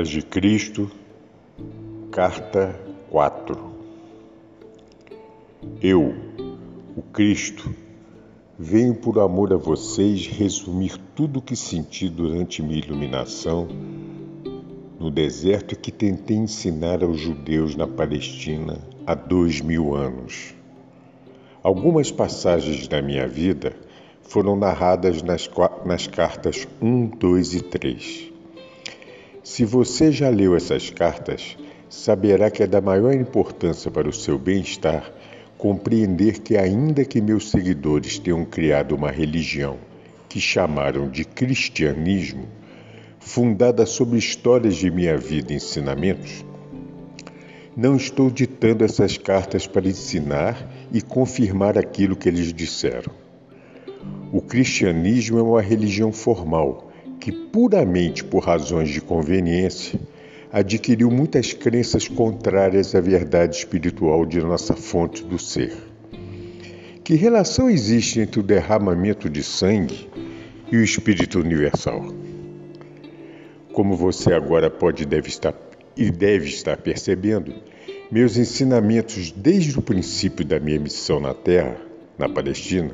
Cartas de Cristo, Carta 4 Eu, o Cristo, venho por amor a vocês resumir tudo o que senti durante minha iluminação no deserto e que tentei ensinar aos judeus na Palestina há dois mil anos. Algumas passagens da minha vida foram narradas nas, nas cartas 1, 2 e 3. Se você já leu essas cartas, saberá que é da maior importância para o seu bem-estar compreender que, ainda que meus seguidores tenham criado uma religião que chamaram de cristianismo, fundada sobre histórias de minha vida e ensinamentos, não estou ditando essas cartas para ensinar e confirmar aquilo que eles disseram. O cristianismo é uma religião formal que, puramente por razões de conveniência, adquiriu muitas crenças contrárias à verdade espiritual de nossa fonte do ser. Que relação existe entre o derramamento de sangue e o espírito universal? Como você agora pode deve estar e deve estar percebendo, meus ensinamentos desde o princípio da minha missão na Terra, na Palestina,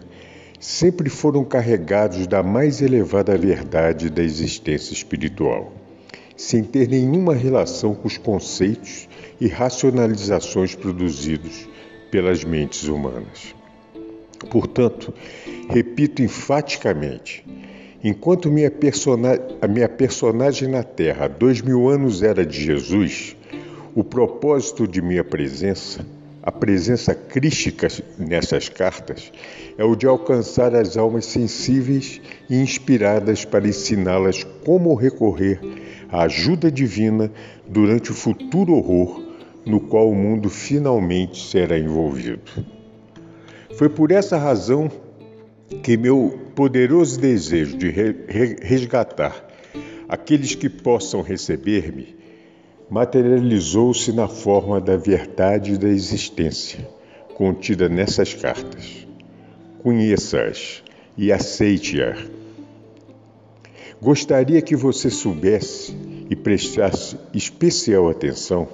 sempre foram carregados da mais elevada verdade da existência espiritual, sem ter nenhuma relação com os conceitos e racionalizações produzidos pelas mentes humanas. Portanto, repito enfaticamente: enquanto minha a minha personagem na Terra dois mil anos era de Jesus, o propósito de minha presença a presença crística nessas cartas é o de alcançar as almas sensíveis e inspiradas para ensiná-las como recorrer à ajuda divina durante o futuro horror no qual o mundo finalmente será envolvido. Foi por essa razão que meu poderoso desejo de resgatar aqueles que possam receber-me materializou-se na forma da verdade da existência, contida nessas cartas. Conheça-as e aceite-as. Gostaria que você soubesse e prestasse especial atenção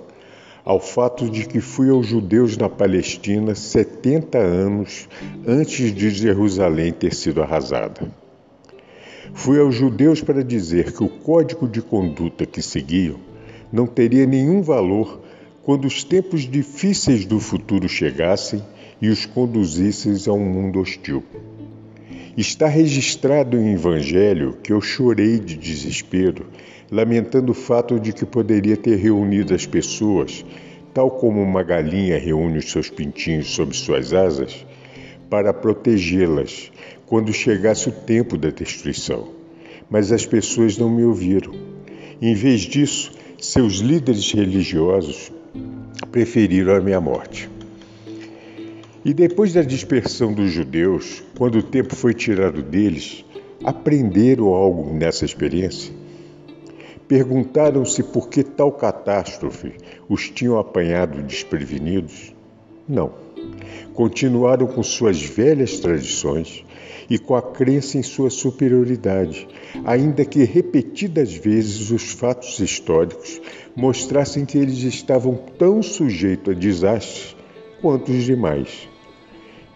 ao fato de que fui aos judeus na Palestina 70 anos antes de Jerusalém ter sido arrasada. Fui aos judeus para dizer que o código de conduta que seguiam não teria nenhum valor quando os tempos difíceis do futuro chegassem e os conduzissem a um mundo hostil. Está registrado em Evangelho que eu chorei de desespero, lamentando o fato de que poderia ter reunido as pessoas, tal como uma galinha reúne os seus pintinhos sob suas asas, para protegê-las quando chegasse o tempo da destruição. Mas as pessoas não me ouviram. Em vez disso, seus líderes religiosos preferiram a minha morte. E depois da dispersão dos judeus, quando o tempo foi tirado deles, aprenderam algo nessa experiência? Perguntaram-se por que tal catástrofe os tinham apanhado desprevenidos? Não. Continuaram com suas velhas tradições e com a crença em sua superioridade, ainda que repetidas vezes os fatos históricos mostrassem que eles estavam tão sujeitos a desastres quanto os demais.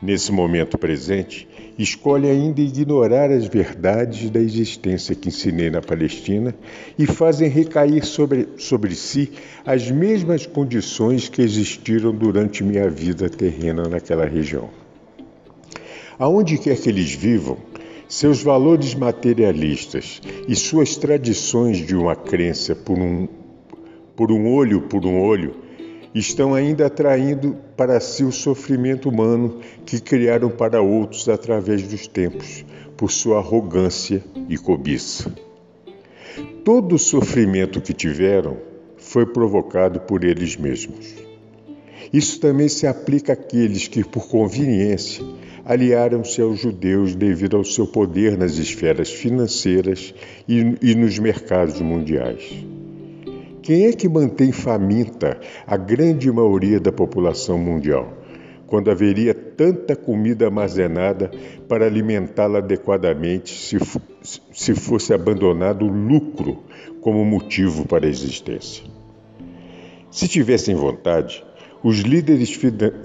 Nesse momento presente, escolhe ainda ignorar as verdades da existência que ensinei na Palestina e fazem recair sobre, sobre si as mesmas condições que existiram durante minha vida terrena naquela região. Aonde quer que eles vivam, seus valores materialistas e suas tradições de uma crença por um, por um olho por um olho estão ainda atraindo para si o sofrimento humano que criaram para outros através dos tempos, por sua arrogância e cobiça. todo o sofrimento que tiveram foi provocado por eles mesmos. Isso também se aplica àqueles que, por conveniência, aliaram-se aos judeus devido ao seu poder nas esferas financeiras e, e nos mercados mundiais. Quem é que mantém faminta a grande maioria da população mundial, quando haveria tanta comida armazenada para alimentá-la adequadamente se, se fosse abandonado o lucro como motivo para a existência? Se tivessem vontade, os líderes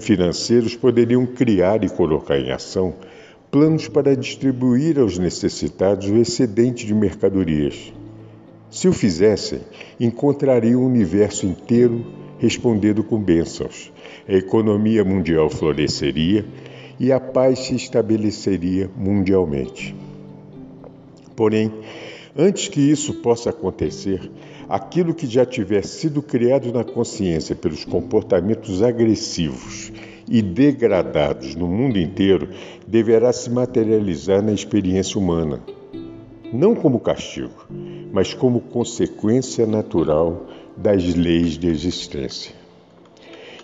financeiros poderiam criar e colocar em ação planos para distribuir aos necessitados o excedente de mercadorias. Se o fizessem, encontrariam o universo inteiro respondendo com bênçãos. A economia mundial floresceria e a paz se estabeleceria mundialmente. Porém, antes que isso possa acontecer, aquilo que já tiver sido criado na consciência pelos comportamentos agressivos e degradados no mundo inteiro deverá se materializar na experiência humana, não como castigo, mas como consequência natural das leis de existência.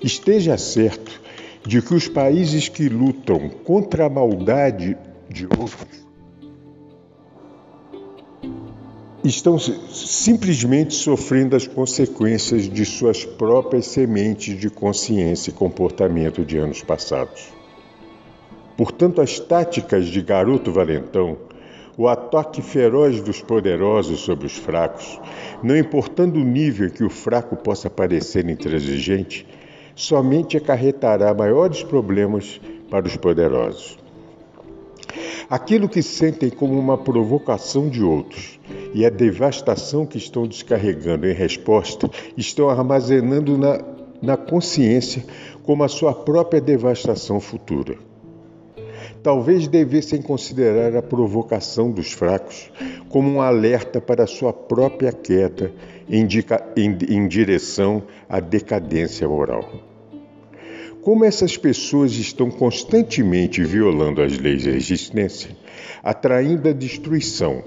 Esteja certo de que os países que lutam contra a maldade de outros estão simplesmente sofrendo as consequências de suas próprias sementes de consciência e comportamento de anos passados. Portanto, as táticas de garoto valentão, o ataque feroz dos poderosos sobre os fracos, não importando o nível que o fraco possa parecer intransigente, somente acarretará maiores problemas para os poderosos. Aquilo que sentem como uma provocação de outros e a devastação que estão descarregando em resposta estão armazenando na, na consciência como a sua própria devastação futura. Talvez devessem considerar a provocação dos fracos como um alerta para a sua própria queda em, em, em direção à decadência moral. Como essas pessoas estão constantemente violando as leis da existência, atraindo a destruição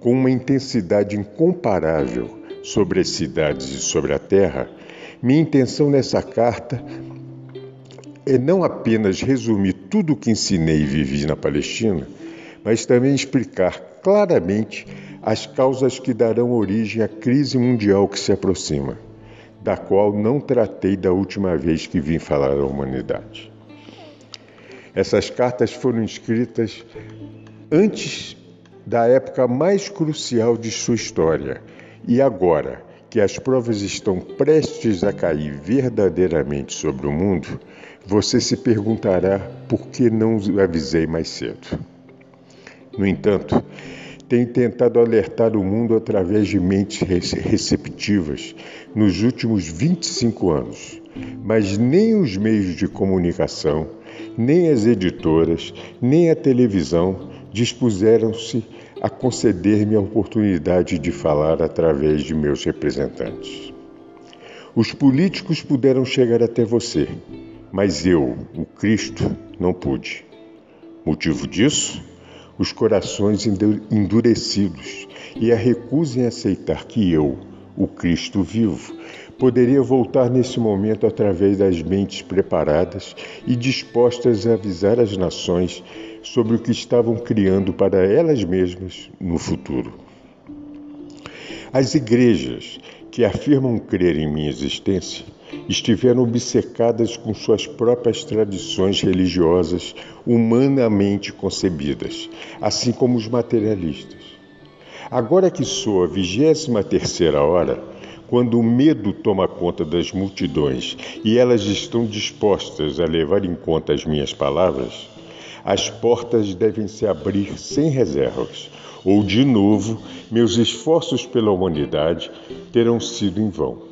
com uma intensidade incomparável sobre as cidades e sobre a terra, minha intenção nessa carta é não apenas resumir tudo o que ensinei e vivi na Palestina, mas também explicar claramente as causas que darão origem à crise mundial que se aproxima da qual não tratei da última vez que vim falar à humanidade. Essas cartas foram escritas antes da época mais crucial de sua história e agora que as provas estão prestes a cair verdadeiramente sobre o mundo, você se perguntará por que não avisei mais cedo. No entanto, tem tentado alertar o mundo através de mentes receptivas nos últimos 25 anos, mas nem os meios de comunicação, nem as editoras, nem a televisão dispuseram-se a conceder-me a oportunidade de falar através de meus representantes. Os políticos puderam chegar até você, mas eu, o Cristo, não pude. Motivo disso? Os corações endurecidos e a recusa em aceitar que eu, o Cristo vivo, poderia voltar nesse momento através das mentes preparadas e dispostas a avisar as nações sobre o que estavam criando para elas mesmas no futuro. As igrejas que afirmam crer em minha existência estiveram obcecadas com suas próprias tradições religiosas humanamente concebidas, assim como os materialistas. Agora que sou a vigésima terceira hora, quando o medo toma conta das multidões e elas estão dispostas a levar em conta as minhas palavras, as portas devem se abrir sem reservas, ou de novo meus esforços pela humanidade terão sido em vão.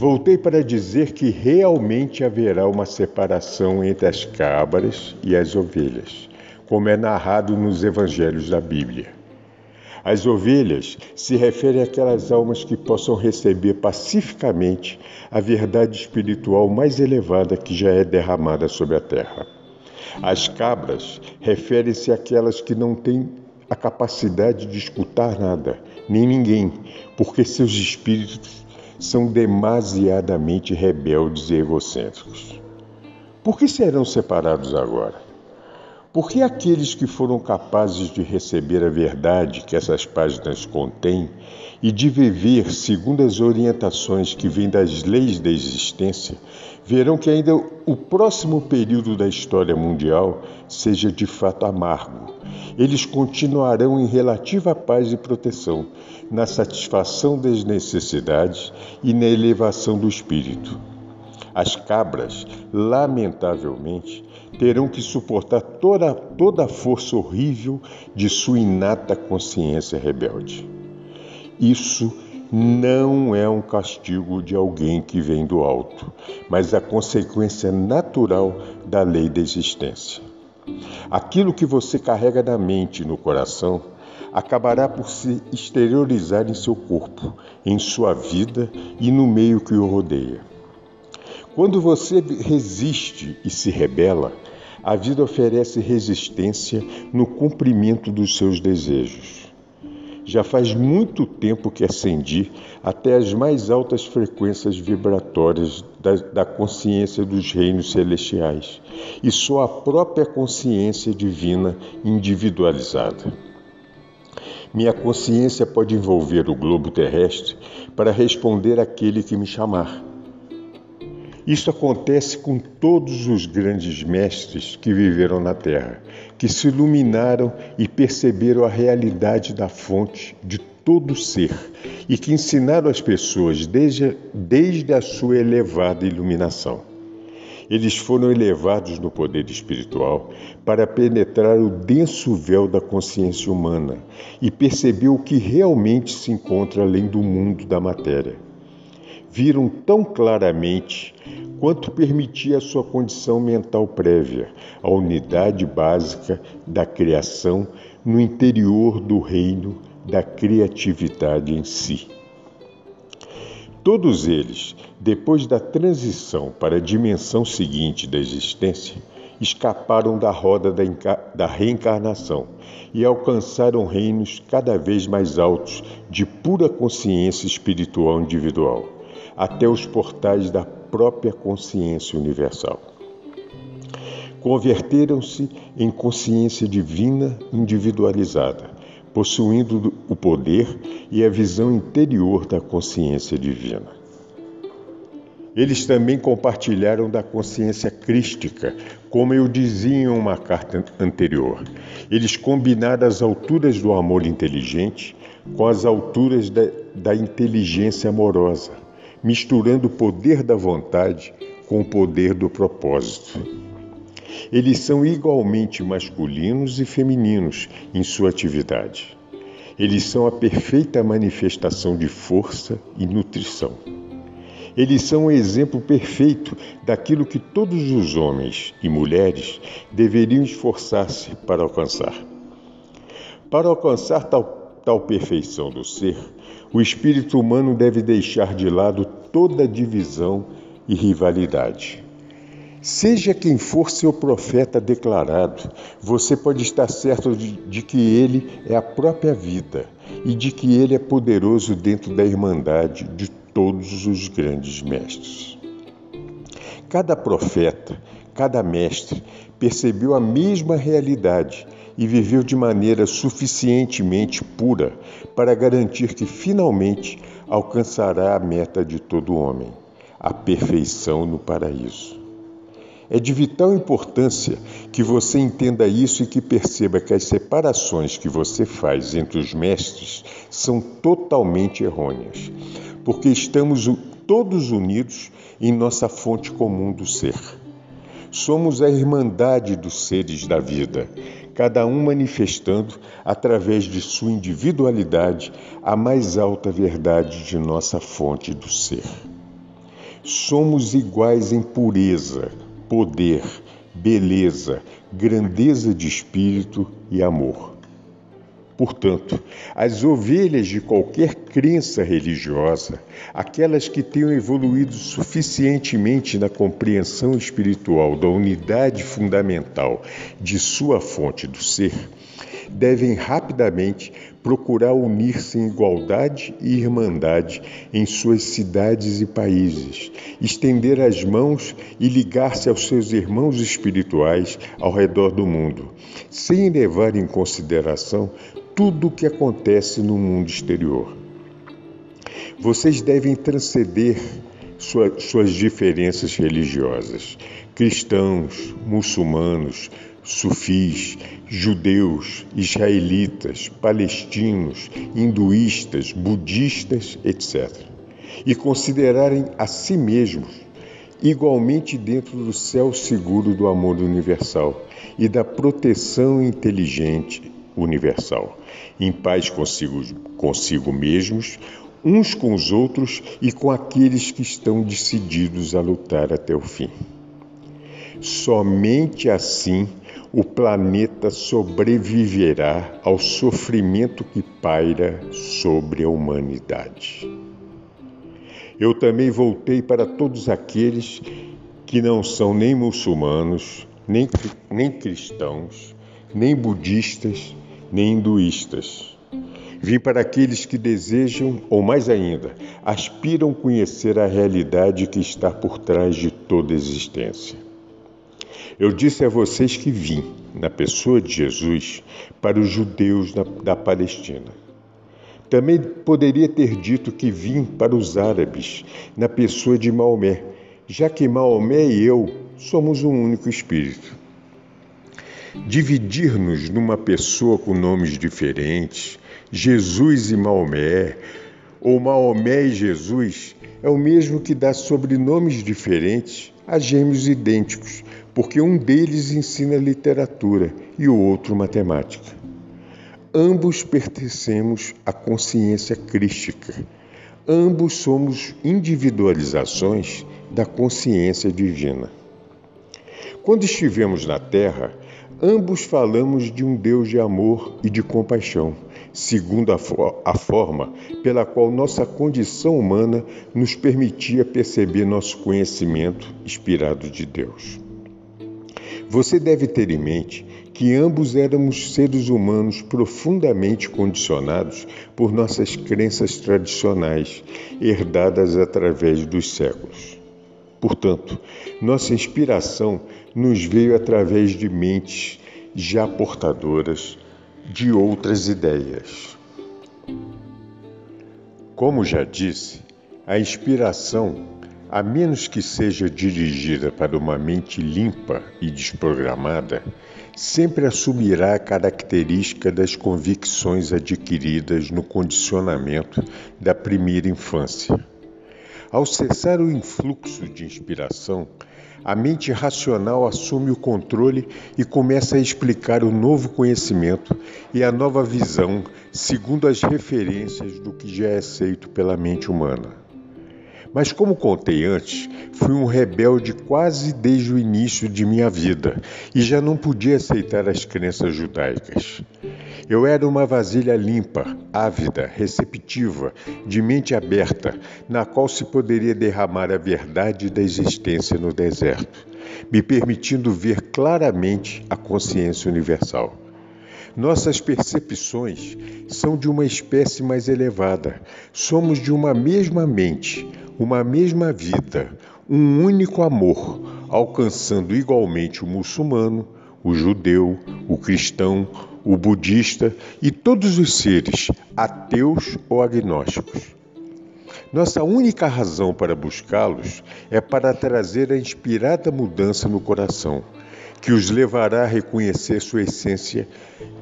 Voltei para dizer que realmente haverá uma separação entre as cabras e as ovelhas, como é narrado nos evangelhos da Bíblia. As ovelhas se referem àquelas almas que possam receber pacificamente a verdade espiritual mais elevada que já é derramada sobre a terra. As cabras referem-se àquelas que não têm a capacidade de escutar nada, nem ninguém, porque seus espíritos são demasiadamente rebeldes e egocêntricos. Por que serão separados agora? Porque aqueles que foram capazes de receber a verdade que essas páginas contêm e de viver segundo as orientações que vêm das leis da existência, verão que ainda o próximo período da história mundial seja de fato amargo. Eles continuarão em relativa paz e proteção, na satisfação das necessidades e na elevação do espírito. As cabras, lamentavelmente, terão que suportar toda, toda a força horrível de sua inata consciência rebelde. Isso não é um castigo de alguém que vem do alto, mas a consequência natural da lei da existência. Aquilo que você carrega na mente e no coração acabará por se exteriorizar em seu corpo, em sua vida e no meio que o rodeia. Quando você resiste e se rebela, a vida oferece resistência no cumprimento dos seus desejos. Já faz muito tempo que ascendi até as mais altas frequências vibratórias da, da, consciência dos reinos celestiais e sou a própria consciência divina individualizada. Minha consciência pode envolver o globo terrestre para responder àquele que me chamar isso acontece com todos os grandes mestres que viveram na Terra, que se iluminaram e perceberam a realidade da fonte de todo ser e que ensinaram as pessoas desde, desde a sua elevada iluminação. Eles foram elevados no poder espiritual para penetrar o denso véu da consciência humana e perceber o que realmente se encontra além do mundo da matéria viram tão claramente quanto permitia a sua condição mental prévia, a unidade básica da criação no interior do reino da criatividade em si. Todos eles, depois da transição para a dimensão seguinte da existência, escaparam da roda da, da, reencarnação e alcançaram reinos cada vez mais altos de pura consciência espiritual individual até os portais da própria consciência universal. Converteram-se em consciência divina individualizada, possuindo o poder e a visão interior da consciência divina. Eles também compartilharam da consciência crística, como eu dizia em uma carta anterior. Eles combinaram as alturas do amor inteligente com as alturas da, da inteligência amorosa misturando o poder da vontade com o poder do propósito. Eles são igualmente masculinos e femininos em sua atividade. Eles são a perfeita manifestação de força e nutrição. Eles são o exemplo perfeito daquilo que todos os homens e mulheres deveriam esforçar-se para alcançar. Para alcançar tal, tal perfeição do ser, o espírito humano deve deixar de lado toda divisão e rivalidade. Seja quem for seu profeta declarado, você pode estar certo de, que ele é a própria vida e de que ele é poderoso dentro da irmandade de todos os grandes mestres. Cada profeta, cada mestre percebeu a mesma realidade e viveu de maneira suficientemente pura para garantir que finalmente alcançará a meta de todo homem, a perfeição no paraíso. É de vital importância que você entenda isso e que perceba que as separações que você faz entre os mestres são totalmente errôneas, porque estamos todos unidos em nossa fonte comum do ser. Somos a irmandade dos seres da vida, cada um manifestando, através de sua individualidade, a mais alta verdade de nossa fonte do ser. Somos iguais em pureza, poder, beleza, grandeza de espírito e amor. Portanto, as ovelhas de qualquer crença religiosa, aquelas que tenham evoluído suficientemente na compreensão espiritual da unidade fundamental de sua fonte do ser, devem rapidamente procurar unir-se em igualdade e irmandade em suas cidades e países, estender as mãos e ligar-se aos seus irmãos espirituais ao redor do mundo, sem levar em consideração tudo o que acontece no mundo exterior. Vocês devem transcender suas diferenças religiosas. Cristãos, muçulmanos, sufis, judeus, israelitas, palestinos, hinduístas, budistas, etc. E considerarem a si mesmos igualmente dentro do céu seguro do amor universal e da proteção inteligente universal, em paz consigo, consigo mesmos, uns com os outros e com aqueles que estão decididos a lutar até o fim. Somente assim o planeta sobreviverá ao sofrimento que paira sobre a humanidade. Eu também voltei para todos aqueles que não são nem muçulmanos, nem, nem cristãos, nem budistas, nem hinduístas. Vim para aqueles que desejam, ou mais ainda, aspiram conhecer a realidade que está por trás de toda existência. Eu disse a vocês que vim, na pessoa de Jesus, para os judeus da Palestina. Também poderia ter dito que vim para os árabes, na pessoa de Maomé, já que Maomé e eu somos um único espírito. Dividir-nos numa pessoa com nomes diferentes, Jesus e Maomé, ou Maomé e Jesus, é o mesmo que dar sobrenomes diferentes a gêmeos idênticos, porque um deles ensina literatura e o outro matemática. Ambos pertencemos à consciência crística. Ambos somos individualizações da consciência divina. Quando estivemos na Terra, ambos falamos de um Deus de amor e de compaixão, segundo a, fo a, forma pela qual nossa condição humana nos permitia perceber nosso conhecimento inspirado de Deus. Você deve ter em mente que ambos éramos seres humanos profundamente condicionados por nossas crenças tradicionais, herdadas através dos séculos. Portanto, nossa inspiração nos veio através de mentes já portadoras de outras ideias. Como já disse, a inspiração a menos que seja dirigida para uma mente limpa e desprogramada, sempre assumirá a característica das convicções adquiridas no condicionamento da primeira infância. Ao cessar o influxo de inspiração, a mente racional assume o controle e começa a explicar o novo conhecimento e a nova visão segundo as referências do que já é aceito pela mente humana. Mas, como contei antes, fui um rebelde quase desde o início de minha vida e já não podia aceitar as crenças judaicas. Eu era uma vasilha limpa, ávida, receptiva, de mente aberta, na qual se poderia derramar a verdade da existência no deserto, me permitindo ver claramente a consciência universal. Nossas percepções são de uma espécie mais elevada. Somos de uma mesma mente, uma mesma vida, um único amor, alcançando igualmente o muçulmano, o judeu, o cristão, o budista e todos os seres, ateus ou agnósticos. Nossa única razão para buscá-los é para trazer a inspirada mudança no coração, que os levará a reconhecer sua essência,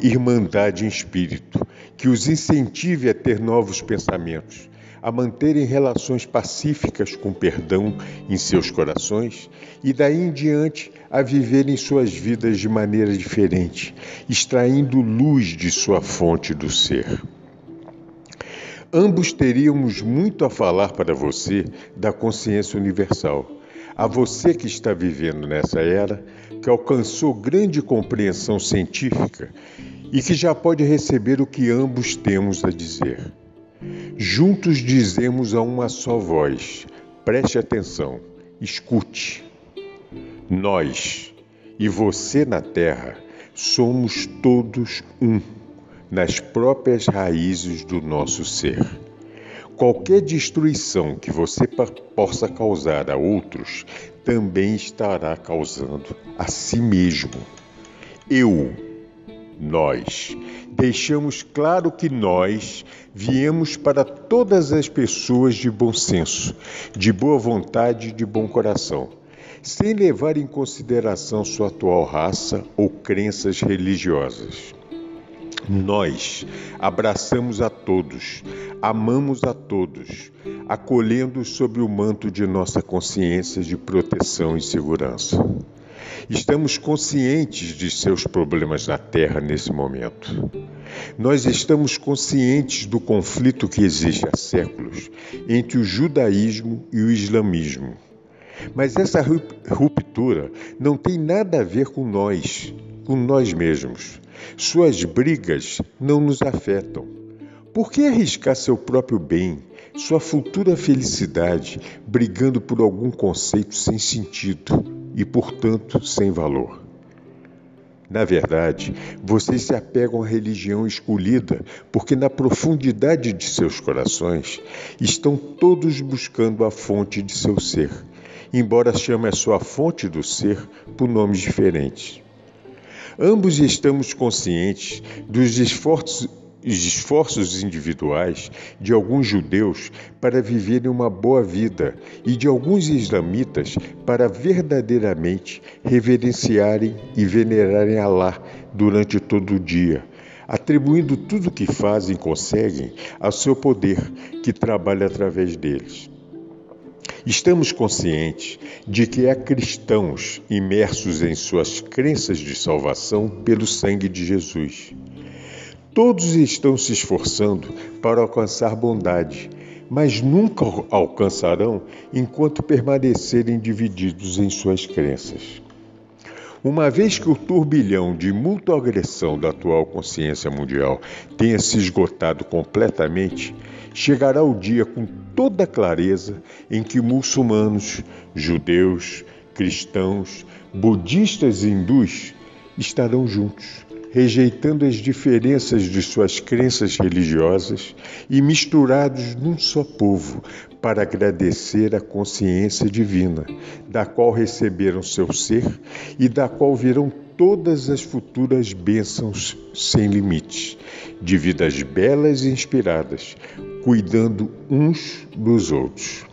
irmandade em espírito, que os incentive a ter novos pensamentos, a manterem relações pacíficas com perdão em seus corações e daí em diante a viverem suas vidas de maneira diferente, extraindo luz de sua fonte do ser. Ambos teríamos muito a falar para você da consciência universal. A você que está vivendo nessa era, que alcançou grande compreensão científica e que já pode receber o que ambos temos a dizer. Juntos dizemos a uma só voz: preste atenção, escute. Nós e você na terra somos todos um. nas próprias raízes do nosso ser. Qualquer destruição que você possa causar a outros também estará causando a si mesmo. Eu, nós, deixamos claro que nós viemos para todas as pessoas de bom senso, de boa vontade e de bom coração, sem levar em consideração sua atual raça ou crenças religiosas. Nós abraçamos a todos, amamos a todos, acolhendo-os sob o manto de nossa consciência de proteção e segurança. Estamos conscientes de seus problemas na Terra nesse momento. Nós estamos conscientes do conflito que existe há séculos entre o judaísmo e o islamismo. Mas essa ruptura não tem nada a ver com nós, com nós mesmos. Suas brigas não nos afetam. Por que arriscar seu próprio bem, sua futura felicidade, brigando por algum conceito sem sentido e, portanto, sem valor? Na verdade, vocês se apegam à religião escolhida porque, na profundidade de seus corações, estão todos buscando a fonte de seu ser, embora chame a sua fonte do ser por nomes diferentes. Ambos estamos conscientes dos esforços, esforços individuais de alguns judeus para viverem uma boa vida e de alguns islamitas para verdadeiramente reverenciarem e venerarem Alá durante todo o dia, atribuindo tudo o que fazem e conseguem ao seu poder que trabalha através deles. Estamos conscientes de que há cristãos imersos em suas crenças de salvação pelo sangue de Jesus. Todos estão se esforçando para alcançar bondade, mas nunca alcançarão enquanto permanecerem divididos em suas crenças. Uma vez que o turbilhão de mútua agressão da atual consciência mundial tenha se esgotado completamente, chegará o dia com toda clareza em que muçulmanos, judeus, cristãos, budistas e hindus estarão juntos, rejeitando as diferenças de suas crenças religiosas e misturados num só povo para agradecer a consciência divina, da qual receberam seu ser e da qual virão todas as futuras bênçãos sem limites, de vidas belas e inspiradas, cuidando uns dos outros.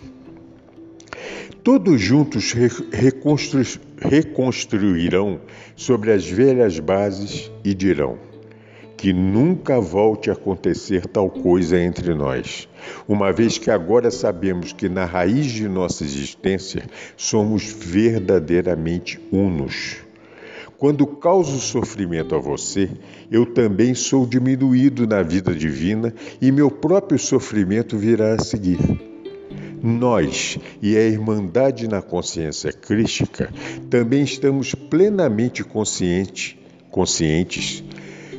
Todos juntos reconstru reconstruirão sobre as velhas bases e dirão: que nunca volte a acontecer tal coisa entre nós, uma vez que agora sabemos que na raiz de nossa existência somos verdadeiramente unos. Quando causo sofrimento a você, eu também sou diminuído na vida divina e meu próprio sofrimento virá a seguir. Nós e a Irmandade na Consciência Crística também estamos plenamente consciente, conscientes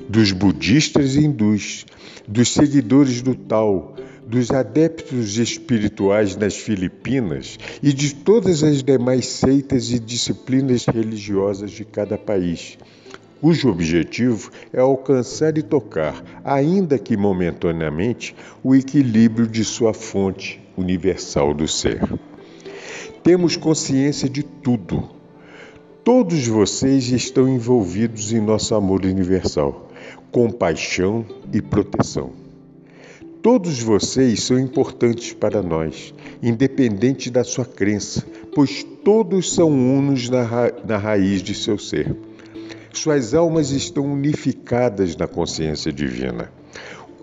dos budistas e hindus, dos seguidores do Tao, dos adeptos espirituais nas Filipinas e de todas as demais seitas e disciplinas religiosas de cada país, cujo objetivo é alcançar e tocar, ainda que momentaneamente, o equilíbrio de sua fonte universal do ser. Temos consciência de tudo. Todos vocês estão envolvidos em nosso amor universal, compaixão e proteção. Todos vocês são importantes para nós, independente da sua crença, pois todos são unos na, ra na raiz de seu ser. Suas almas estão unificadas na consciência divina.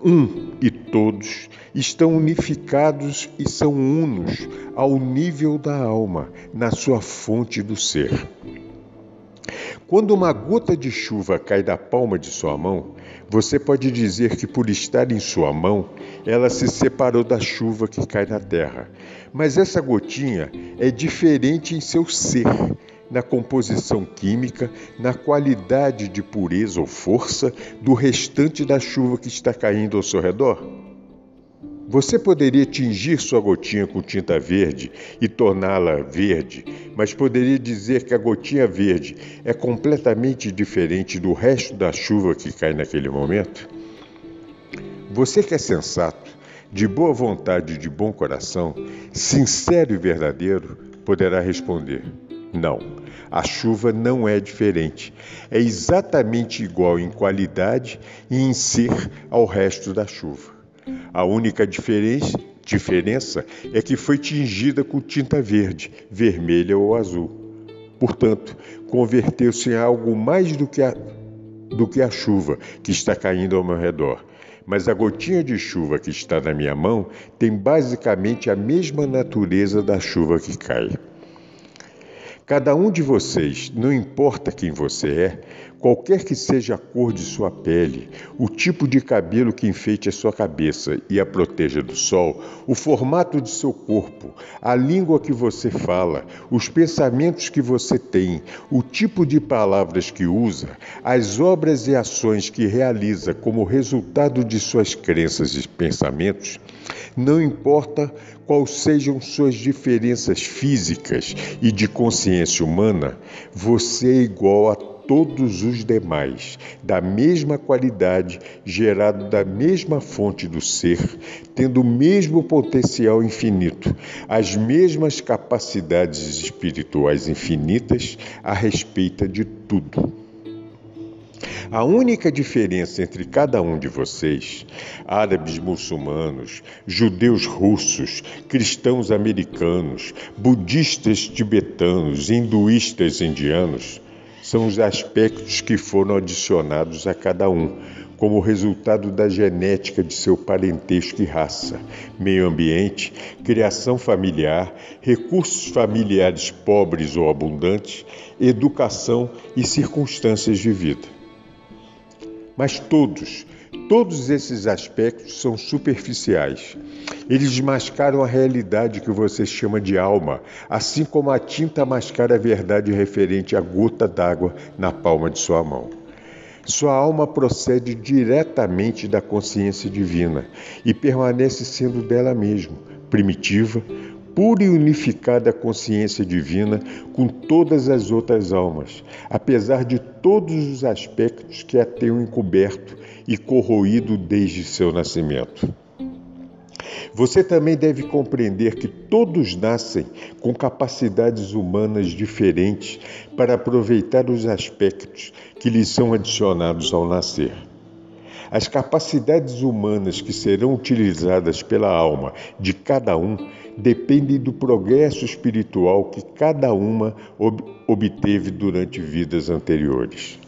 Um e todos estão unificados e são unos ao nível da alma, na sua fonte do ser. Quando uma gota de chuva cai da palma de sua mão, você pode dizer que, por estar em sua mão, ela se separou da chuva que cai na terra. Mas essa gotinha é diferente em seu ser, na composição química, na qualidade de pureza ou força do restante da chuva que está caindo ao seu redor. Você poderia tingir sua gotinha com tinta verde e torná-la verde, mas poderia dizer que a gotinha verde é completamente diferente do resto da chuva que cai naquele momento? Você que é sensato, de boa vontade e de bom coração, sincero e verdadeiro, poderá responder: Não, a chuva não é diferente. É exatamente igual em qualidade e em ser ao resto da chuva. A única diferença, é que foi tingida com tinta verde, vermelha ou azul. Portanto, converteu-se em algo mais do que, a, do que a chuva que está caindo ao meu redor. Mas a gotinha de chuva que está na minha mão tem basicamente a mesma natureza da chuva que cai. Cada um de vocês, não importa quem você é, qualquer que seja a cor de sua pele, o tipo de cabelo que enfeite a sua cabeça e a proteja do sol, o formato de seu corpo, a língua que você fala, os pensamentos que você tem, o tipo de palavras que usa, as obras e ações que realiza como resultado de suas crenças e pensamentos, não importa quais sejam suas diferenças físicas e de consciência humana, você é igual a todos os demais, da mesma qualidade, gerado da mesma fonte do ser, tendo o mesmo potencial infinito, as mesmas capacidades espirituais infinitas a respeito de tudo. A única diferença entre cada um de vocês, árabes muçulmanos, judeus russos, cristãos americanos, budistas tibetanos, hinduístas indianos, são os aspectos que foram adicionados a cada um, como resultado da genética de seu parentesco e raça, meio ambiente, criação familiar, recursos familiares pobres ou abundantes, educação e circunstâncias de vida. Mas todos, todos esses aspectos são superficiais. Eles mascaram a realidade que você chama de alma, assim como a tinta mascara a verdade referente à gota d'água na palma de sua mão. Sua alma procede diretamente da consciência divina e permanece sendo dela mesma, primitiva, pura e unificada consciência divina com todas as outras almas, apesar de todos os aspectos que a tenham encoberto e corroído desde seu nascimento. Você também deve compreender que todos nascem com capacidades humanas diferentes para aproveitar os aspectos que lhes são adicionados ao nascer. As capacidades humanas que serão utilizadas pela alma de cada um dependem do progresso espiritual que cada uma ob obteve durante vidas anteriores.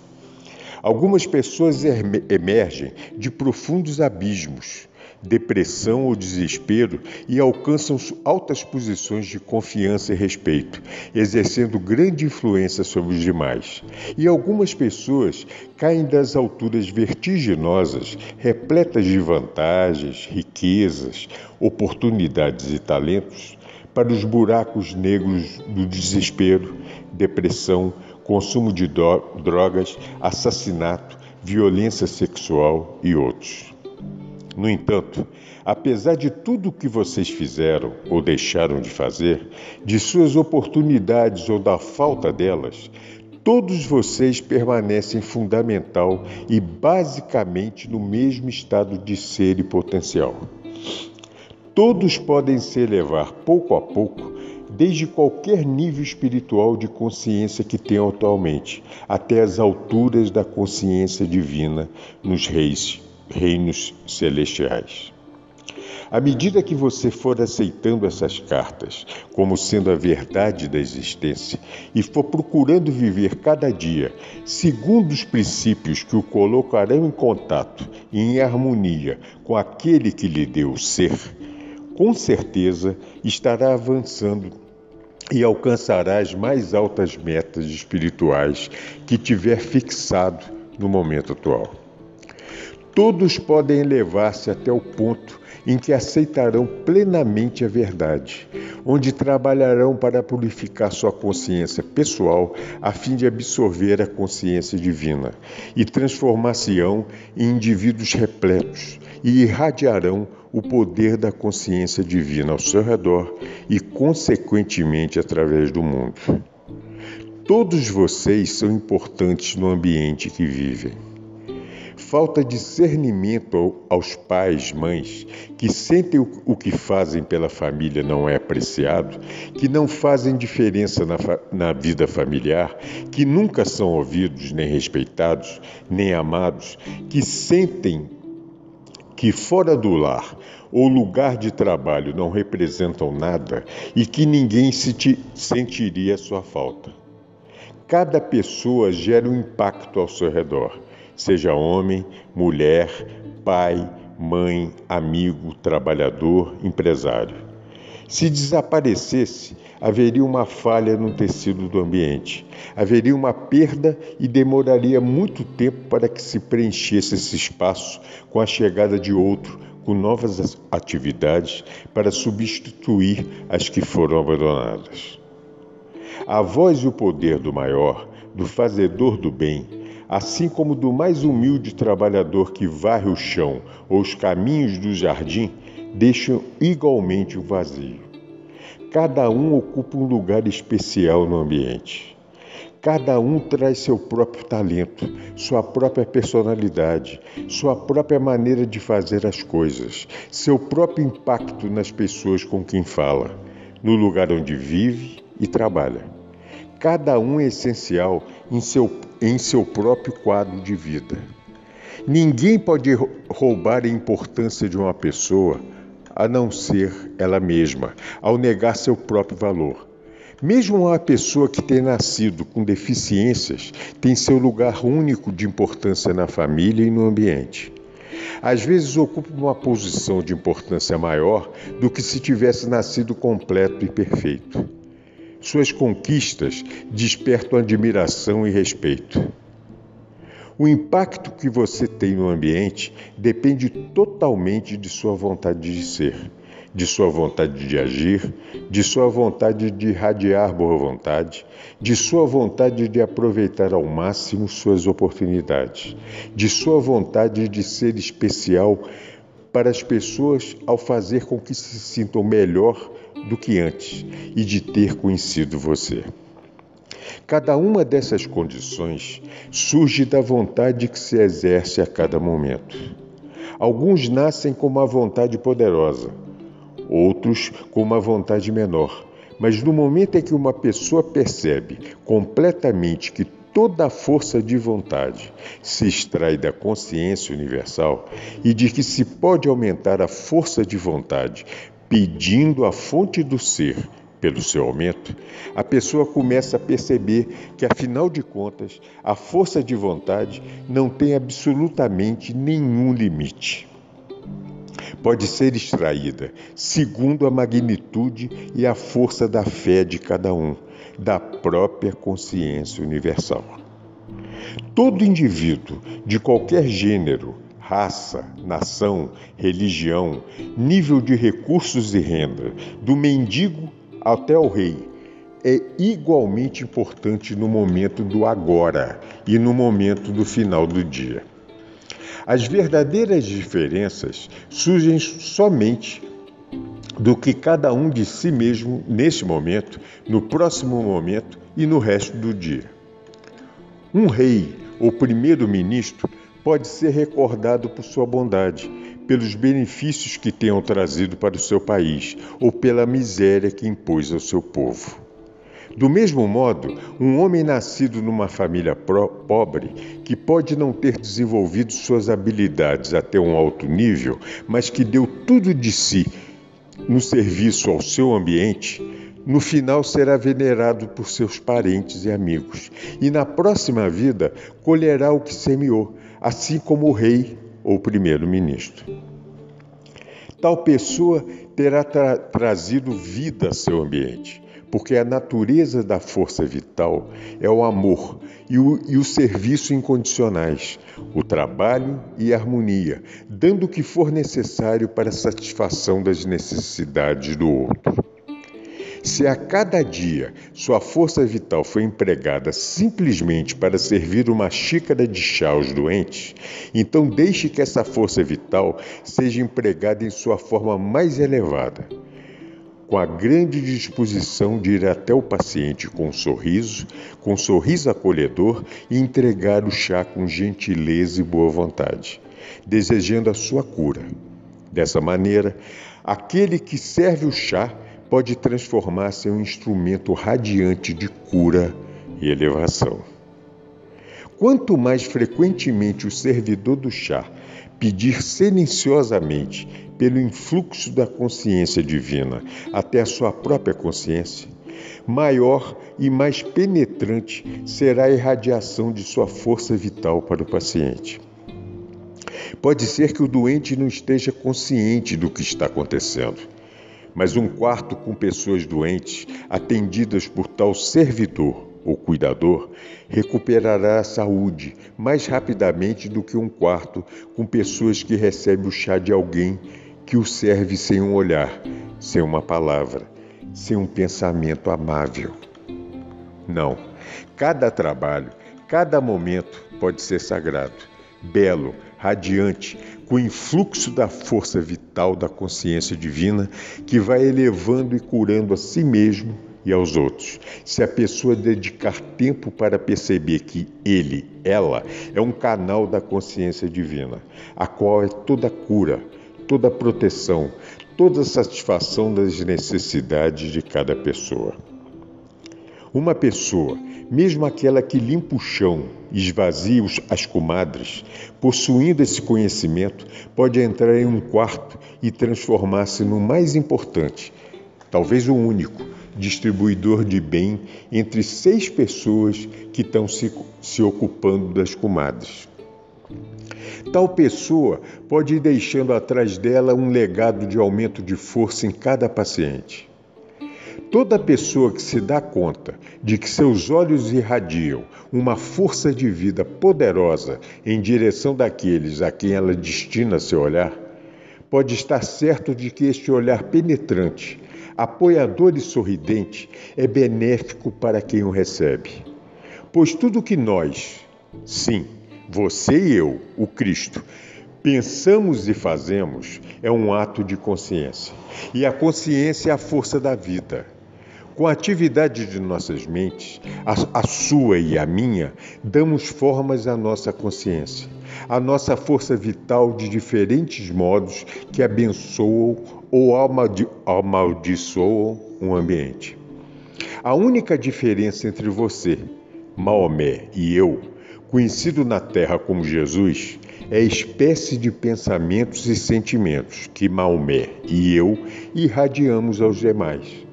Algumas pessoas emergem de profundos abismos depressão ou desespero e alcançam altas posições de confiança e respeito, exercendo grande influência sobre os demais. E algumas pessoas caem das alturas vertiginosas, repletas de vantagens, riquezas, oportunidades e talentos, para os buracos negros do desespero, depressão, consumo de drogas, assassinato, violência sexual e outros. No entanto, apesar de tudo o que vocês fizeram ou deixaram de fazer, de suas oportunidades ou da falta delas, todos vocês permanecem fundamental e basicamente no mesmo estado de ser e potencial. Todos podem se elevar pouco a pouco, desde qualquer nível espiritual de consciência que tenham atualmente, até as alturas da consciência divina nos reis reinos celestiais. À medida que você for aceitando essas cartas como sendo a verdade da existência e for procurando viver cada dia segundo os princípios que o colocarão em contato e em harmonia com aquele que lhe deu o ser, com certeza estará avançando e alcançará as mais altas metas espirituais que tiver fixado no momento atual. Todos podem elevar-se até o ponto em que aceitarão plenamente a verdade, onde trabalharão para purificar sua consciência pessoal a fim de absorver a consciência divina e transformar-se-ão em indivíduos repletos e irradiarão o poder da consciência divina ao seu redor e, consequentemente, através do mundo. Todos vocês são importantes no ambiente que vivem. Falta discernimento aos pais, mães, que sentem o que fazem pela família não é apreciado, que não fazem diferença na, na vida familiar, que nunca são ouvidos, nem respeitados, nem amados, que sentem que fora do lar ou lugar de trabalho não representam nada e que ninguém se sentiria sua falta. Cada pessoa gera um impacto ao seu redor, seja homem, mulher, pai, mãe, amigo, trabalhador, empresário. Se desaparecesse, haveria uma falha no tecido do ambiente, haveria uma perda e demoraria muito tempo para que se preenchesse esse espaço com a chegada de outro, com novas atividades para substituir as que foram abandonadas. A voz e o poder do maior, do fazedor do bem, assim como do mais humilde trabalhador que varre o chão ou os caminhos do jardim, deixam igualmente o vazio. Cada um ocupa um lugar especial no ambiente. Cada um traz seu próprio talento, sua própria personalidade, sua própria maneira de fazer as coisas, seu próprio impacto nas pessoas com quem fala, no lugar onde vive e trabalha. Cada um é essencial em seu, em seu próprio quadro de vida. Ninguém pode roubar a importância de uma pessoa a não ser ela mesma, ao negar seu próprio valor. Mesmo uma pessoa que tem nascido com deficiências tem seu lugar único de importância na família e no ambiente. Às vezes ocupa uma posição de importância maior do que se tivesse nascido completo e perfeito. Suas conquistas despertam admiração e respeito. O impacto que você tem no ambiente depende totalmente de sua vontade de ser, de sua vontade de agir, de sua vontade de irradiar boa vontade, de sua vontade de aproveitar ao máximo suas oportunidades, de sua vontade de ser especial para as pessoas ao fazer com que se sintam melhor do que antes e de ter conhecido você. Cada uma dessas condições surge da vontade que se exerce a cada momento. Alguns nascem com uma vontade poderosa, outros com uma vontade menor. Mas no momento em que uma pessoa percebe completamente que toda a força de vontade se extrai da consciência universal e de que se pode aumentar a força de vontade pedindo a fonte do ser pelo seu aumento, a pessoa começa a perceber que, afinal de contas, a força de vontade não tem absolutamente nenhum limite. Pode ser extraída segundo a magnitude e a força da fé de cada um, da própria consciência universal. Todo indivíduo de qualquer gênero, raça, nação, religião, nível de recursos e renda, do mendigo até o rei, é igualmente importante no momento do agora e no momento do final do dia. As verdadeiras diferenças surgem somente do que cada um de si mesmo neste momento, no próximo momento e no resto do dia. Um rei ou primeiro-ministro pode ser recordado por sua bondade, pelos benefícios que tenham trazido para o seu país ou pela miséria que impôs ao seu povo. Do mesmo modo, um homem nascido numa família pobre, que pode não ter desenvolvido suas habilidades até um alto nível, mas que deu tudo de si no serviço ao seu ambiente, no final será venerado por seus parentes e amigos, e na próxima vida colherá o que semeou, assim como o rei ou primeiro-ministro. Tal pessoa terá tra trazido vida a seu ambiente, porque a natureza da força vital é o amor e o, e o serviço incondicionais, o trabalho e a harmonia, dando o que for necessário para a satisfação das necessidades do outro. Se a cada dia sua força vital foi empregada simplesmente para servir uma xícara de chá aos doentes, então deixe que essa força vital seja empregada em sua forma mais elevada. com a grande disposição de ir até o paciente com um sorriso, com um sorriso acolhedor e entregar o chá com gentileza e boa vontade, desejando a sua cura. Dessa maneira, aquele que serve o chá pode transformar-se em um instrumento radiante de cura e elevação. Quanto mais frequentemente o servidor do chá pedir silenciosamente pelo influxo da consciência divina até a sua própria consciência, maior e mais penetrante será a irradiação de sua força vital para o paciente. Pode ser que o doente não esteja consciente do que está acontecendo, mas um quarto com pessoas doentes, atendidas por tal servidor, o cuidador, recuperará a saúde mais rapidamente do que um quarto com pessoas que recebem o chá de alguém que o serve sem um olhar, sem uma palavra, sem um pensamento amável. Não, cada trabalho, cada momento pode ser sagrado, belo, radiante, com o influxo da força vital da consciência divina que vai elevando e curando a si mesmo e aos outros. Se a pessoa dedicar tempo para perceber que ele, ela, é um canal da consciência divina, a qual é toda cura, toda proteção, toda satisfação das necessidades de cada pessoa. Uma pessoa, mesmo aquela que limpa o chão, esvazia as comadres, possuindo esse conhecimento, pode entrar em um quarto e transformar-se no mais importante, talvez o único, distribuidor de bem entre seis pessoas que estão se, se ocupando das comadres. Tal pessoa pode ir deixando atrás dela um legado de aumento de força em cada paciente. Toda pessoa que se dá conta de que seus olhos irradiam uma força de vida poderosa em direção daqueles a quem ela destina seu olhar, pode estar certo de que este olhar penetrante apoiador e sorridente, é benéfico para quem o recebe. Pois tudo que nós, sim, você e eu, o Cristo, pensamos e fazemos é um ato de consciência. E a consciência é a força da vida. Com a atividade de nossas mentes, a, a, sua e a minha, damos formas à nossa consciência, à nossa força vital de diferentes modos que abençoam ou amaldiçoam um ambiente. A única diferença entre você, Maomé e eu, conhecido na Terra como Jesus, é espécie de pensamentos e sentimentos que Maomé e eu irradiamos aos demais.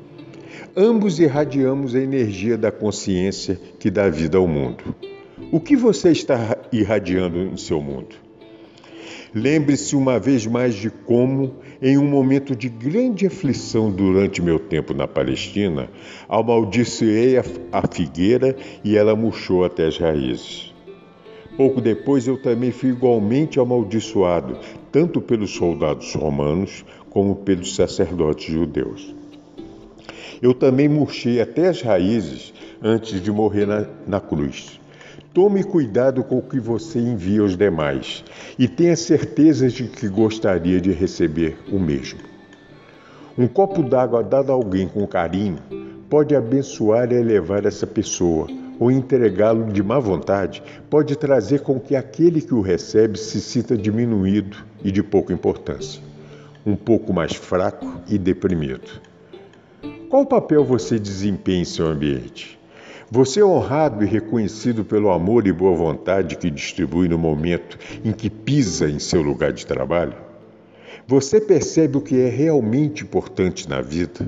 Ambos irradiamos a energia da consciência que dá vida ao mundo. O que você está irradiando em seu mundo? Lembre-se uma vez mais de como, em um momento de grande aflição durante meu tempo na Palestina, amaldiçoei a figueira e ela murchou até as raízes. Pouco depois eu também fui igualmente amaldiçoado, tanto pelos soldados romanos como pelos sacerdotes judeus. Eu também murchei até as raízes antes de morrer na, na cruz. Tome cuidado com o que você envia aos demais e tenha certeza de que gostaria de receber o mesmo. Um copo d'água dado a alguém com carinho pode abençoar e elevar essa pessoa, ou entregá-lo de má vontade pode trazer com que aquele que o recebe se sinta diminuído e de pouca importância, um pouco mais fraco e deprimido. Qual papel você desempenha em seu ambiente? Você é honrado e reconhecido pelo amor e boa vontade que distribui no momento em que pisa em seu lugar de trabalho? Você percebe o que é realmente importante na vida?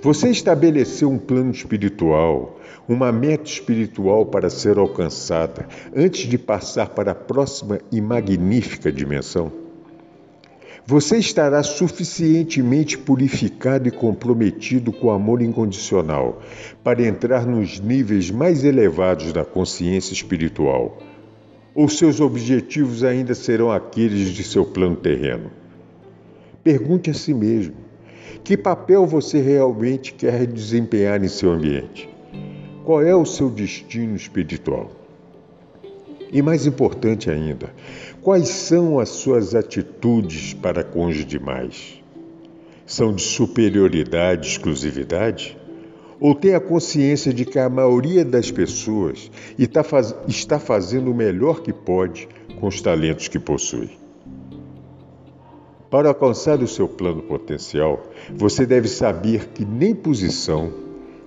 Você estabeleceu um plano espiritual, uma meta espiritual para ser alcançada antes de passar para a próxima e magnífica dimensão? Você estará suficientemente purificado e comprometido com o amor incondicional para entrar nos níveis mais elevados da consciência espiritual? Ou seus objetivos ainda serão aqueles de seu plano terreno? Pergunte a si mesmo: que papel você realmente quer desempenhar em seu ambiente? Qual é o seu destino espiritual? E mais importante ainda, quais são as suas atitudes para com os demais? São de superioridade, exclusividade? Ou tem a consciência de que a maioria das pessoas está fazendo o melhor que pode com os talentos que possui? Para alcançar o seu plano potencial, você deve saber que nem posição,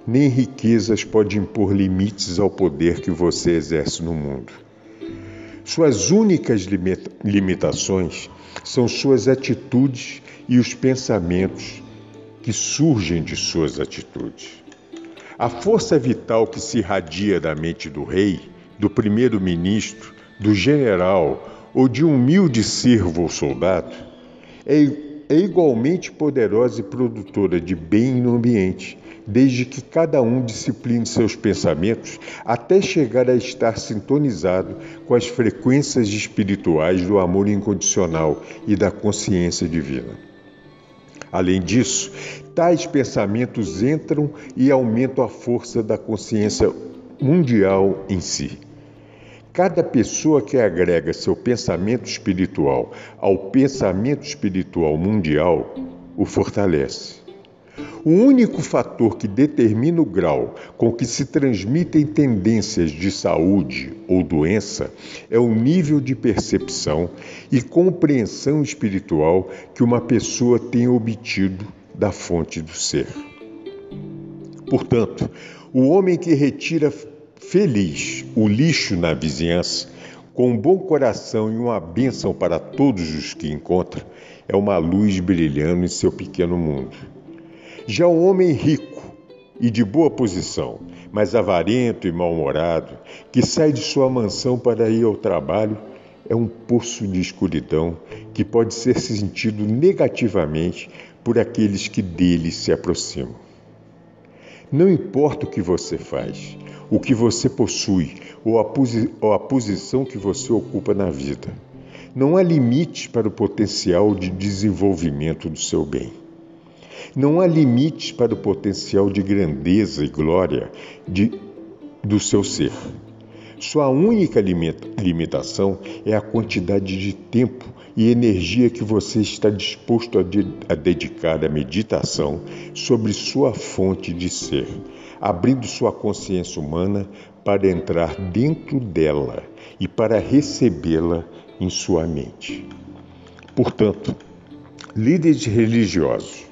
nem riquezas pode impor limites ao poder que você exerce no mundo. Suas únicas limitações são suas atitudes e os pensamentos que surgem de suas atitudes. A força vital que se irradia da mente do rei, do primeiro-ministro, do general ou de um humilde servo ou soldado é, é igualmente poderosa e produtora de bem no ambiente, desde que cada um discipline seus pensamentos até chegar a estar sintonizado com as frequências espirituais do amor incondicional e da consciência divina. Além disso, tais pensamentos entram e aumentam a força da consciência mundial em si. Cada pessoa que agrega seu pensamento espiritual ao pensamento espiritual mundial o fortalece. O único fator que determina o grau com que se transmitem tendências de saúde ou doença é o nível de percepção e compreensão espiritual que uma pessoa tem obtido da fonte do ser. Portanto, o homem que retira feliz o lixo na vizinhança, com um bom coração e uma bênção para todos os que encontra, é uma luz brilhando em seu pequeno mundo. Já o homem rico e de boa posição, mas avarento e mal-humorado, que sai de sua mansão para ir ao trabalho, é um poço de escuridão que pode ser sentido negativamente por aqueles que dele se aproximam. Não importa o que você faz, o que você possui ou a, posi ou a posição que você ocupa na vida. Não há limites para o potencial de desenvolvimento do seu bem. Não há limites para o potencial de grandeza e glória de, do seu ser. Sua única limitação é a quantidade de tempo e energia que você está disposto a dedicar à meditação sobre sua fonte de ser, abrindo sua consciência humana para entrar dentro dela e para recebê-la em sua mente. Portanto, líderes religiosos,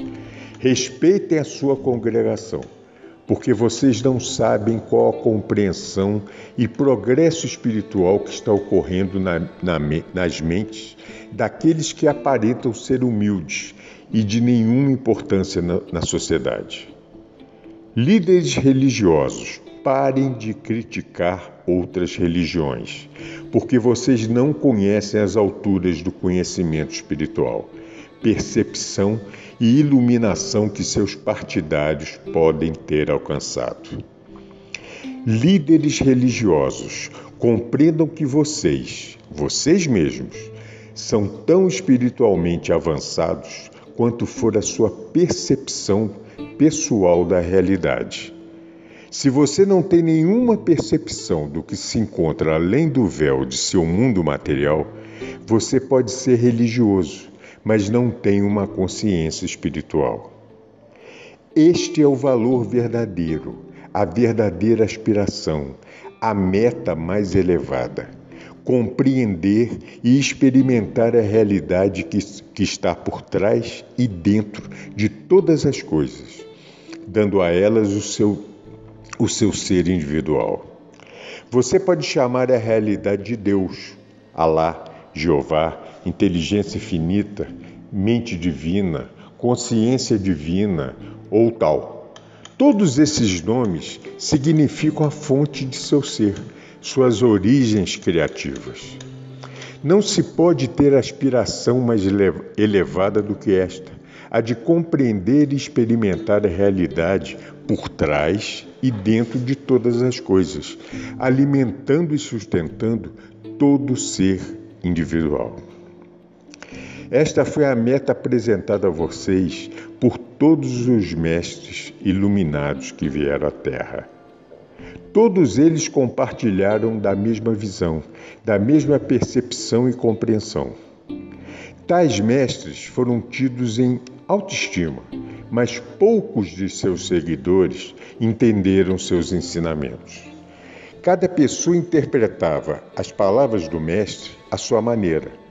Respeitem a sua congregação, porque vocês não sabem qual a compreensão e progresso espiritual que está ocorrendo na, na, nas mentes daqueles que aparentam ser humildes e de nenhuma importância na, na sociedade. Líderes religiosos, parem de criticar outras religiões, porque vocês não conhecem as alturas do conhecimento espiritual percepção e iluminação que seus partidários podem ter alcançado. Líderes religiosos, compreendam que vocês, vocês mesmos, são tão espiritualmente avançados quanto for a sua percepção pessoal da realidade. Se você não tem nenhuma percepção do que se encontra além do véu de seu mundo material, você pode ser religioso, mas não tem uma consciência espiritual. Este é o valor verdadeiro, a verdadeira aspiração, a meta mais elevada. Compreender e experimentar a realidade que, que está por trás e dentro de todas as coisas, dando a elas o seu, o seu ser individual. Você pode chamar a realidade de Deus, Alá, Jeová, inteligência infinita, mente divina, consciência divina ou tal. Todos esses nomes significam a fonte de seu ser, suas origens criativas. Não se pode ter aspiração mais elevada do que esta, a de compreender e experimentar a realidade por trás e dentro de todas as coisas, alimentando e sustentando todo ser individual. Esta foi a meta apresentada a vocês por todos os mestres iluminados que vieram à Terra. Todos eles compartilharam da mesma visão, da mesma percepção e compreensão. Tais mestres foram tidos em autoestima, mas poucos de seus seguidores entenderam seus ensinamentos. Cada pessoa interpretava as palavras do Mestre à sua maneira.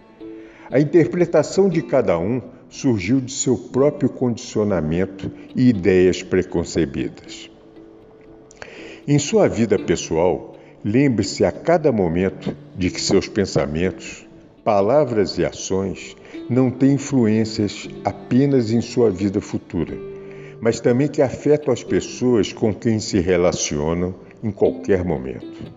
A interpretação de cada um surgiu de seu próprio condicionamento e ideias preconcebidas. Em sua vida pessoal, lembre-se a cada momento de que seus pensamentos, palavras e ações não têm influências apenas em sua vida futura, mas também que afetam as pessoas com quem se relacionam em qualquer momento.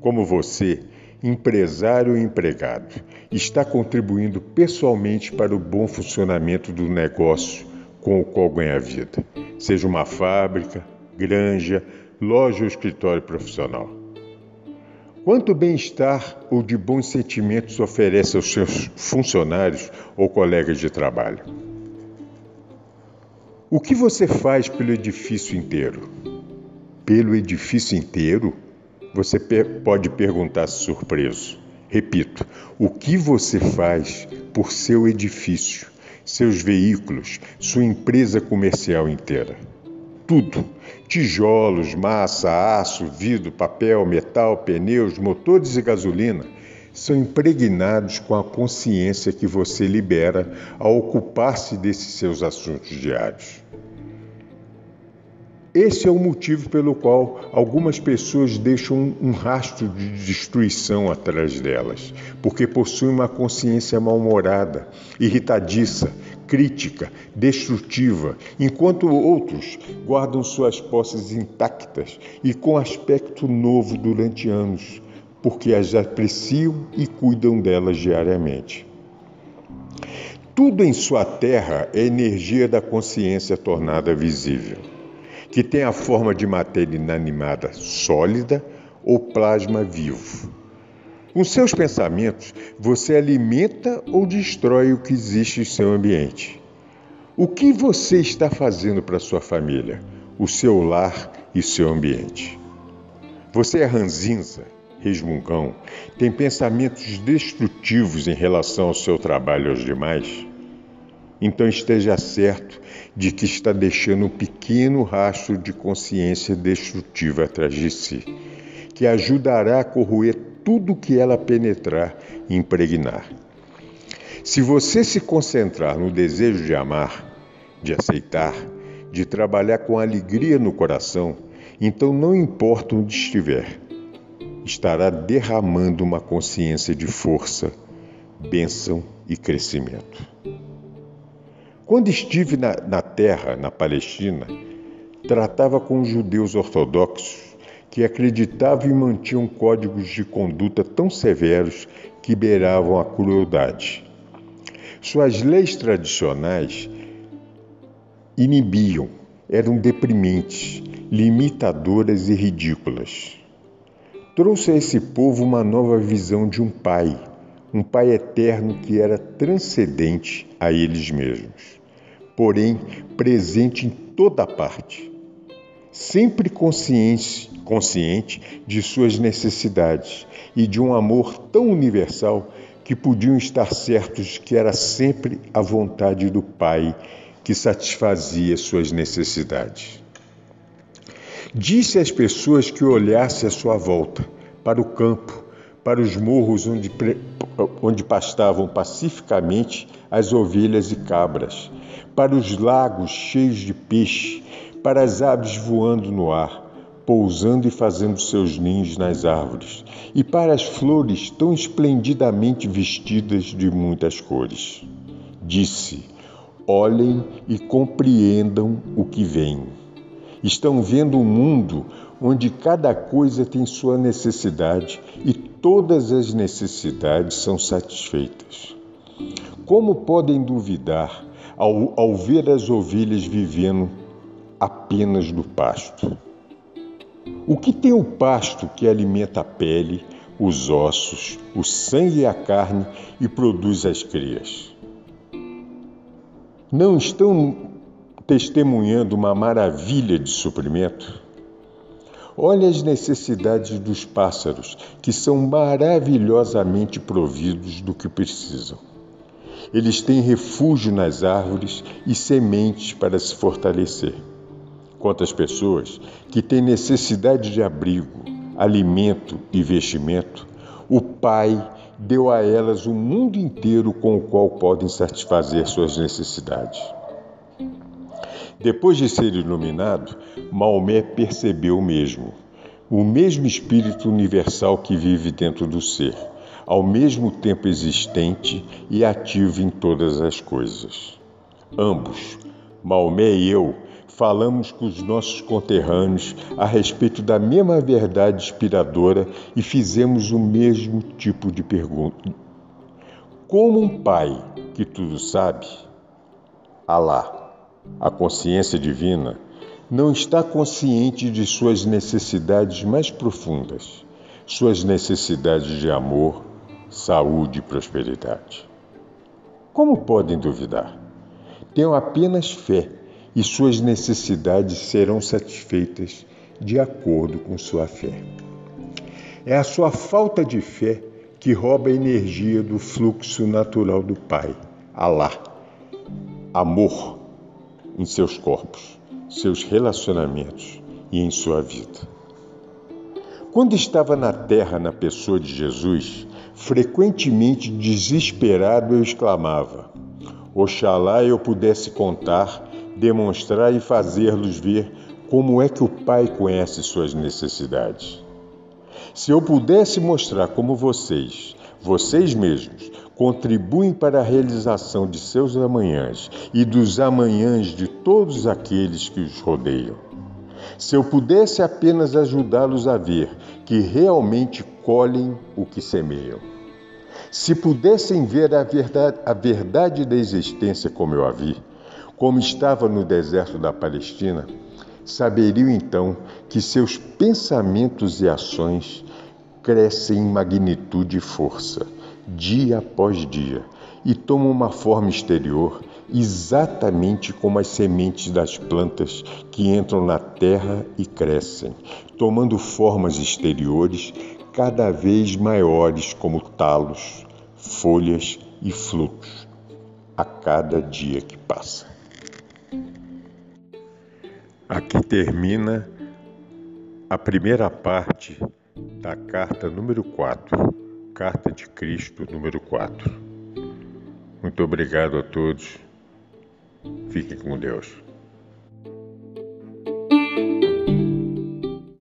Como você, empresário ou empregado, está contribuindo pessoalmente para o bom funcionamento do negócio com o qual ganha vida, seja uma fábrica, granja, loja ou escritório profissional. Quanto bem-estar ou de bons sentimentos oferece aos seus funcionários ou colegas de trabalho? O que você faz pelo edifício inteiro? Pelo edifício inteiro? Você pode perguntar surpreso. Repito, o que você faz por seu edifício, seus veículos, sua empresa comercial inteira? Tudo: tijolos, massa, aço, vidro, papel, metal, pneus, motores e gasolina são impregnados com a consciência que você libera ao ocupar-se desses seus assuntos diários. Esse é o motivo pelo qual algumas pessoas deixam um rastro de destruição atrás delas, porque possuem uma consciência mal-humorada, irritadiça, crítica, destrutiva, enquanto outros guardam suas posses intactas e com aspecto novo durante anos, porque as apreciam e cuidam delas diariamente. Tudo em sua terra é energia da consciência tornada visível que tem a forma de matéria inanimada sólida ou plasma vivo. Com seus pensamentos, você alimenta ou destrói o que existe em seu ambiente. O que você está fazendo para sua família, o seu lar e seu ambiente? Você é ranzinza, resmungão, tem pensamentos destrutivos em relação ao seu trabalho e aos demais? Então esteja certo de que está deixando um pequeno rastro de consciência destrutiva atrás de si, que ajudará a corroer tudo que ela penetrar e impregnar. Se você se concentrar no desejo de amar, de aceitar, de trabalhar com alegria no coração, então não importa onde estiver, estará derramando uma consciência de força, bênção e crescimento. Quando estive na, na terra, na Palestina, tratava com judeus ortodoxos que acreditavam e mantinham códigos de conduta tão severos que beiravam a crueldade. Suas leis tradicionais inibiam, eram deprimentes, limitadoras e ridículas. Trouxe a esse povo uma nova visão de um pai, um pai eterno que era transcendente a eles mesmos porém presente em toda parte, sempre consciente, consciente de suas necessidades e de um amor tão universal que podiam estar certos que era sempre a vontade do Pai que satisfazia suas necessidades. Disse às pessoas que olhasse à sua volta, para o campo, para os morros onde, onde pastavam pacificamente as ovelhas e cabras, para os lagos cheios de peixe, para as aves voando no ar, pousando e fazendo seus ninhos nas árvores, e para as flores tão esplendidamente vestidas de muitas cores. Disse: Olhem e compreendam o que vem. Estão vendo um mundo onde cada coisa tem sua necessidade e todas as necessidades são satisfeitas. Como podem duvidar ao, ao ver as ovelhas vivendo apenas do pasto. O que tem o pasto que alimenta a pele, os ossos, o sangue e a carne e produz as crias? Não estão testemunhando uma maravilha de suprimento? Olha as necessidades dos pássaros, que são maravilhosamente providos do que precisam. Eles têm refúgio nas árvores e sementes para se fortalecer. Quantas pessoas que têm necessidade de abrigo, alimento e vestimento, o Pai deu a elas o mundo inteiro com o qual podem satisfazer suas necessidades. Depois de ser iluminado, Maomé percebeu o mesmo, o mesmo espírito universal que vive dentro do ser, ao mesmo tempo existente e ativo em todas as coisas. Ambos, Maomé e eu, falamos com os nossos conterrâneos a respeito da mesma verdade inspiradora e fizemos o mesmo tipo de pergunta. Como um pai que tudo sabe, Alá, a consciência divina, não está consciente de suas necessidades mais profundas, suas necessidades de amor, saúde e prosperidade. Como podem duvidar? Tenham apenas fé e suas necessidades serão satisfeitas de acordo com sua fé. É a sua falta de fé que rouba a energia do fluxo natural do Pai, Alá, amor em seus corpos, seus relacionamentos e em sua vida. Quando estava na terra na pessoa de Jesus, frequentemente desesperado eu exclamava: Oxalá eu pudesse contar demonstrar e fazer-los ver como é que o Pai conhece suas necessidades. Se eu pudesse mostrar como vocês, vocês mesmos, contribuem para a realização de seus amanhãs e dos amanhãs de todos aqueles que os rodeiam. Se eu pudesse apenas ajudá-los a ver que realmente colhem o que semeiam. Se pudessem ver a verdade, a verdade da existência como eu a vi, como estava no deserto da Palestina, saberiam então que seus pensamentos e ações crescem em magnitude e força, dia após dia, e tomam uma forma exterior exatamente como as sementes das plantas que entram na terra e crescem, tomando formas exteriores cada vez maiores, como talos, folhas e frutos, a cada dia que passa. Aqui termina a primeira parte da carta número 4, Carta de Cristo número 4. Muito obrigado a todos. Fiquem com Deus.